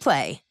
Play.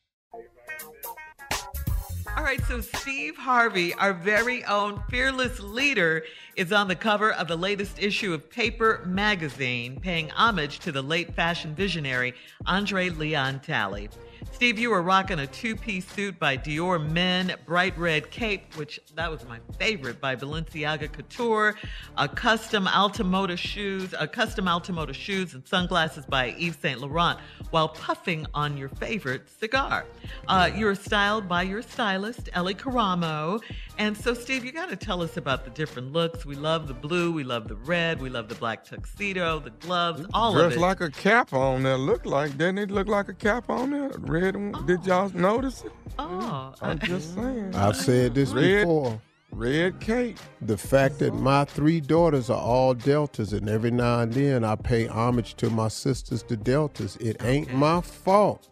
All right, so Steve Harvey, our very own fearless leader, is on the cover of the latest issue of Paper magazine, paying homage to the late fashion visionary Andre Leon Talley. Steve, you were rocking a two-piece suit by Dior Men, bright red cape, which that was my favorite by Balenciaga Couture, a custom Altamoda shoes, a custom Altamoda shoes and sunglasses by Yves Saint Laurent, while puffing on your favorite cigar. Uh, you were styled by your stylist Elly Karamoh, and so Steve, you got to tell us about the different looks. We love the blue, we love the red, we love the black tuxedo, the gloves, all Dressed of it. like a cap on there. Looked like, didn't it look like a cap on there? Red one. Did oh. y'all notice it? Oh, I'm just saying. I've said this Red- before. Red cape. The fact that oh. my three daughters are all deltas, and every now and then I pay homage to my sisters, the deltas. It ain't my fault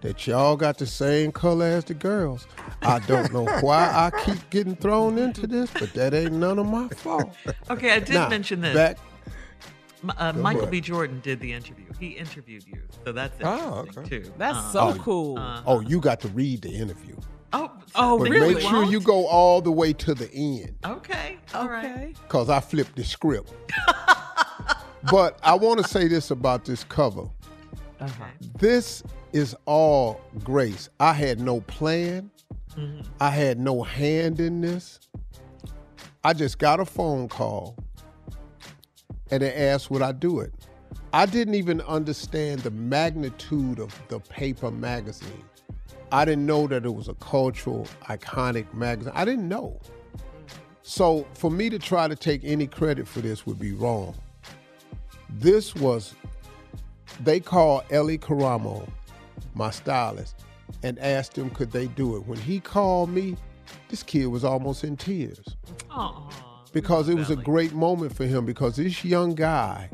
that y'all got the same color as the girls. I don't know why I keep getting thrown into this, but that ain't none of my fault. Okay, I did Now, mention this. Back, M- uh, Michael. B. Jordan did the interview. He interviewed you, so that's Oh, okay. too. That's Um, so Oh, cool. uh, oh, you got to read the interview. oh, Oh, But really? make sure you go all the way to the end. Okay, all right. okay. because I flipped the script. but I want to say this about this cover. Uh-huh. This is all grace. I had no plan. I had no hand in this. I just got a phone call and they asked would I do it. I didn't even understand the magnitude of the paper magazine. I didn't know that it was a cultural, iconic magazine. I didn't know. So for me to try to take any credit for this would be wrong. This was, they called Elly Karamoh, my stylist, and asked him could they do it. When he called me, this kid was almost in tears Aw, because it was a great moment for him because this young guy,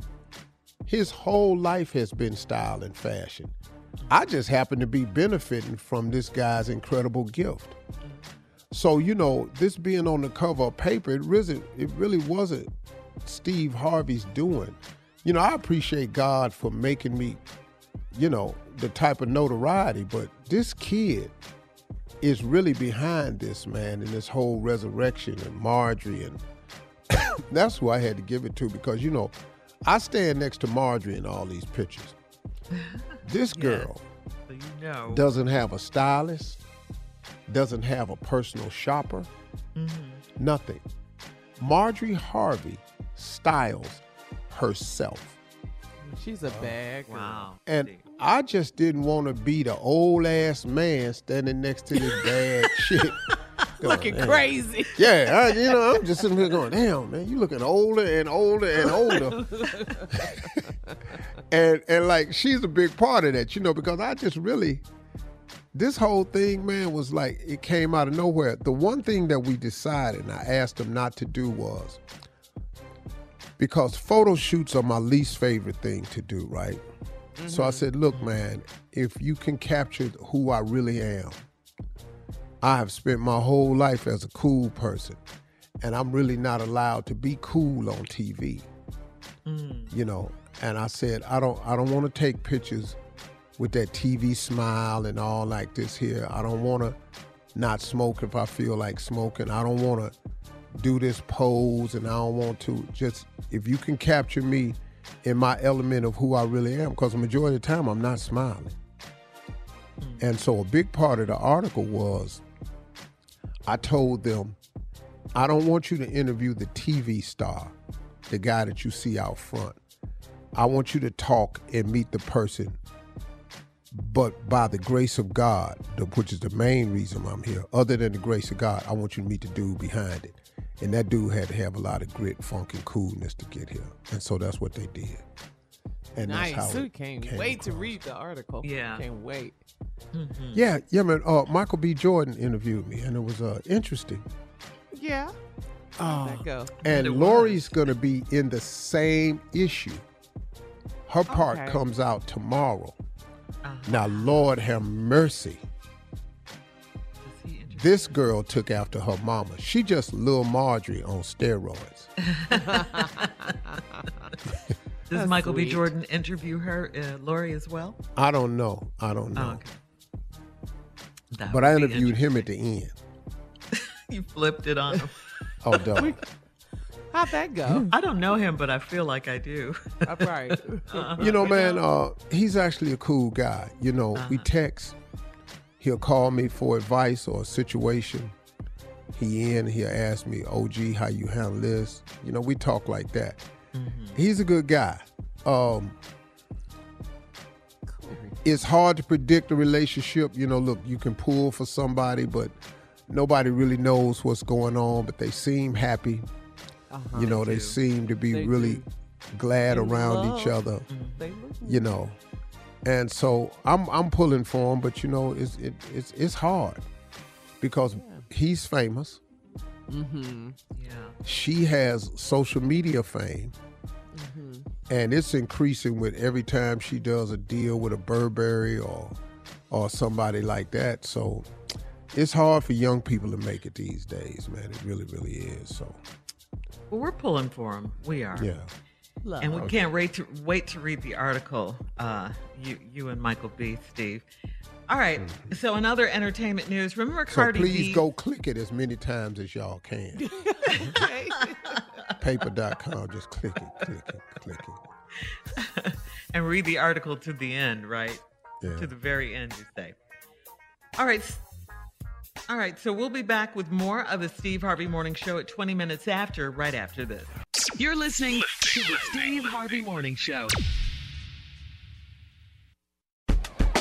his whole life has been style and fashion. I just happen to be benefiting from this guy's incredible gift. So, you know, this being on the cover of paper, it really, it really wasn't Steve Harvey's doing, you know, I appreciate God for making me, you know, the type of notoriety, but this kid is really behind this, man, and this whole resurrection and Marjorie. And that's who I had to give it to because, you know, I stand next to Marjorie in all these pictures. This girl So you know. doesn't have a stylist, doesn't have a personal shopper, mm-hmm. nothing. Marjorie Harvey styles herself. She's a oh, bad girl. Wow. And I just didn't want to be the old ass man standing next to this bad chick. Looking "Damn." crazy. Yeah, I, you know, I'm just sitting here going, damn, man, you looking older and older and older. and and like she's a big part of that, you know, because I just really this whole thing, man, was like it came out of nowhere. The one thing that we decided, and I asked them not to do was because photo shoots are my least favorite thing to do, right? So I mm-hmm. said, look, man, if you can capture who I really am, I have spent my whole life as a cool person, and I'm really not allowed to be cool on TV. Mm. You know, and I said, I don't I don't want to take pictures with that TV smile and all like this here. I don't want to not smoke if I feel like smoking. I don't want to do this pose and I don't want to just if you can capture me in my element of who I really am because the majority of the time I'm not smiling. Hmm. And so a big part of the article was I told them I don't want you to interview the TV star, the guy that you see out front. I want you to talk and meet the person but by the grace of God, which is the main reason I'm here, other than the grace of God, I want you to meet the dude behind it. And that dude had to have a lot of grit, funk, and coolness to get here. And so that's what they did. And nice. that's how So can't came wait to read the article. Yeah. Can't wait. Yeah, yeah, man. Uh, Michael B. Jordan interviewed me, and it was uh, interesting. Yeah. How'd that go? And Lori's going to be in the same issue. Her part Okay. comes out tomorrow. Uh-huh. Now, Lord have mercy. This girl took after her mama. She just little Marjorie on steroids. Does That's Michael B. Jordan interview her, uh, Lori, as well? I don't know. I don't know. Oh, okay. But I interviewed him at the end. You flipped it on him. Oh, dog. How'd that go? I don't know him, but I feel like I do. All right. You know, man, uh, he's actually a cool guy. You know, we text. He'll call me for advice or a situation. He in, he'll ask me, OG, how you handle this? You know, we talk like that. He's a good guy. Um, it's hard to predict a relationship. You know, look, you can pull for somebody, but nobody really knows what's going on, but they seem happy. Uh-huh. you know, they, seem to be They really do. glad In around love. each other They you know. And so I'm I'm pulling for him, but you know, it's it, it's it's hard because he's famous. Mm-hmm. Yeah. She has social media fame, and it's increasing with every time she does a deal with a Burberry or or somebody like that. So it's hard for young people to make it these days, man. It really, really is. So Well, we're pulling for him. We are. yeah. Love. And we can't wait to wait to read the article. Uh, you you and Michael B. Steve. All right. So another entertainment news, remember Mm-hmm. So please B? go click it as many times as y'all can. Paper.com, just click it, click it, click it. and read the article to the end, right? Yeah. To the very end, you say. All right. All right. So we'll be back with more of the Steve Harvey Morning Show at 20 minutes after, right after this. You're listening to the Steve Harvey Morning Show.